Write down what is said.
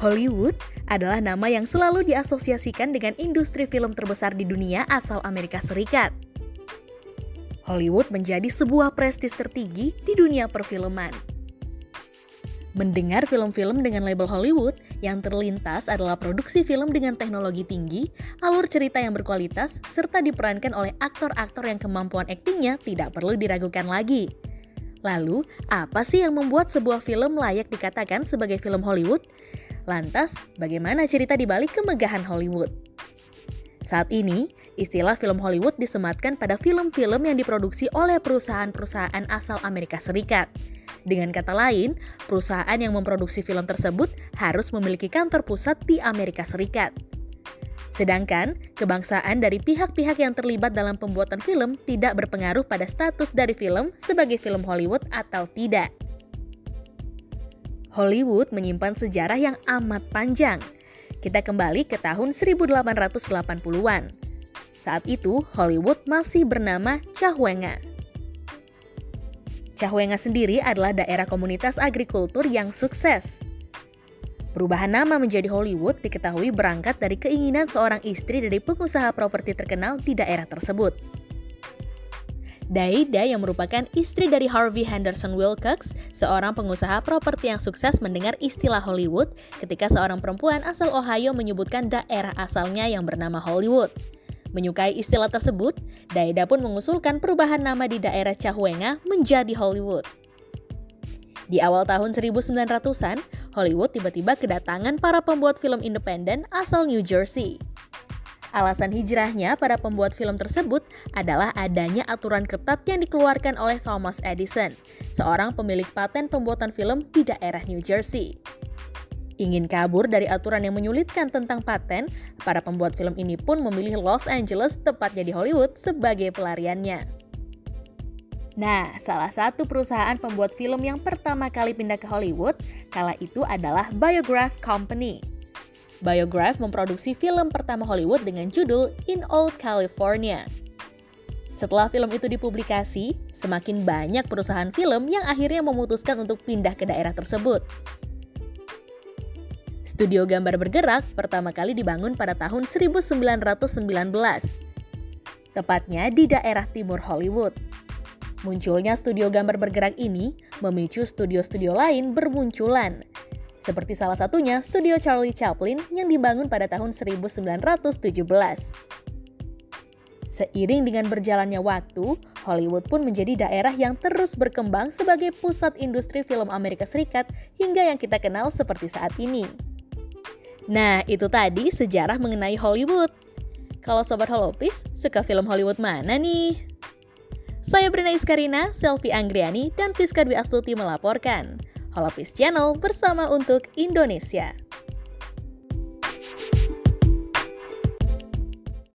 Hollywood adalah nama yang selalu diasosiasikan dengan industri film terbesar di dunia asal Amerika Serikat. Hollywood menjadi sebuah prestis tertinggi di dunia perfilman. Mendengar film-film dengan label Hollywood yang terlintas adalah produksi film dengan teknologi tinggi, alur cerita yang berkualitas, serta diperankan oleh aktor-aktor yang kemampuan aktingnya tidak perlu diragukan lagi. Lalu, apa sih yang membuat sebuah film layak dikatakan sebagai film Hollywood? Lantas, bagaimana cerita di balik kemegahan Hollywood? Saat ini, istilah film Hollywood disematkan pada film-film yang diproduksi oleh perusahaan-perusahaan asal Amerika Serikat. Dengan kata lain, perusahaan yang memproduksi film tersebut harus memiliki kantor pusat di Amerika Serikat. Sedangkan, kebangsaan dari pihak-pihak yang terlibat dalam pembuatan film tidak berpengaruh pada status dari film sebagai film Hollywood atau tidak. Hollywood menyimpan sejarah yang amat panjang. Kita kembali ke tahun 1880-an. Saat itu, Hollywood masih bernama Cahuenga. Cahuenga sendiri adalah daerah komunitas agrikultur yang sukses. Perubahan nama menjadi Hollywood diketahui berangkat dari keinginan seorang istri dari pengusaha properti terkenal di daerah tersebut. Daida yang merupakan istri dari Harvey Henderson Wilcox, seorang pengusaha properti yang sukses mendengar istilah Hollywood ketika seorang perempuan asal Ohio menyebutkan daerah asalnya yang bernama Hollywood. Menyukai istilah tersebut, Daida pun mengusulkan perubahan nama di daerah Cahuenga menjadi Hollywood. Di awal tahun 1900-an, Hollywood tiba-tiba kedatangan para pembuat film independen asal New Jersey. Alasan hijrahnya para pembuat film tersebut adalah adanya aturan ketat yang dikeluarkan oleh Thomas Edison, seorang pemilik paten pembuatan film di daerah New Jersey. Ingin kabur dari aturan yang menyulitkan tentang paten, para pembuat film ini pun memilih Los Angeles, tepatnya di Hollywood, sebagai pelariannya. Nah, salah satu perusahaan pembuat film yang pertama kali pindah ke Hollywood kala itu adalah Biograph Company. Biograph memproduksi film pertama Hollywood dengan judul In Old California. Setelah film itu dipublikasi, semakin banyak perusahaan film yang akhirnya memutuskan untuk pindah ke daerah tersebut. Studio gambar bergerak pertama kali dibangun pada tahun 1919, tepatnya di daerah timur Hollywood. Munculnya studio gambar bergerak ini memicu studio-studio lain bermunculan, seperti salah satunya studio Charlie Chaplin yang dibangun pada tahun 1917. Seiring dengan berjalannya waktu, Hollywood pun menjadi daerah yang terus berkembang sebagai pusat industri film Amerika Serikat hingga yang kita kenal seperti saat ini. Nah, itu tadi sejarah mengenai Hollywood. Kalau Sobat Holopis, suka film Hollywood mana nih? Saya Brina Iskarina, Selfie Anggriani, dan Fiska Dwi Astuti melaporkan. Holopis Channel bersama untuk Indonesia.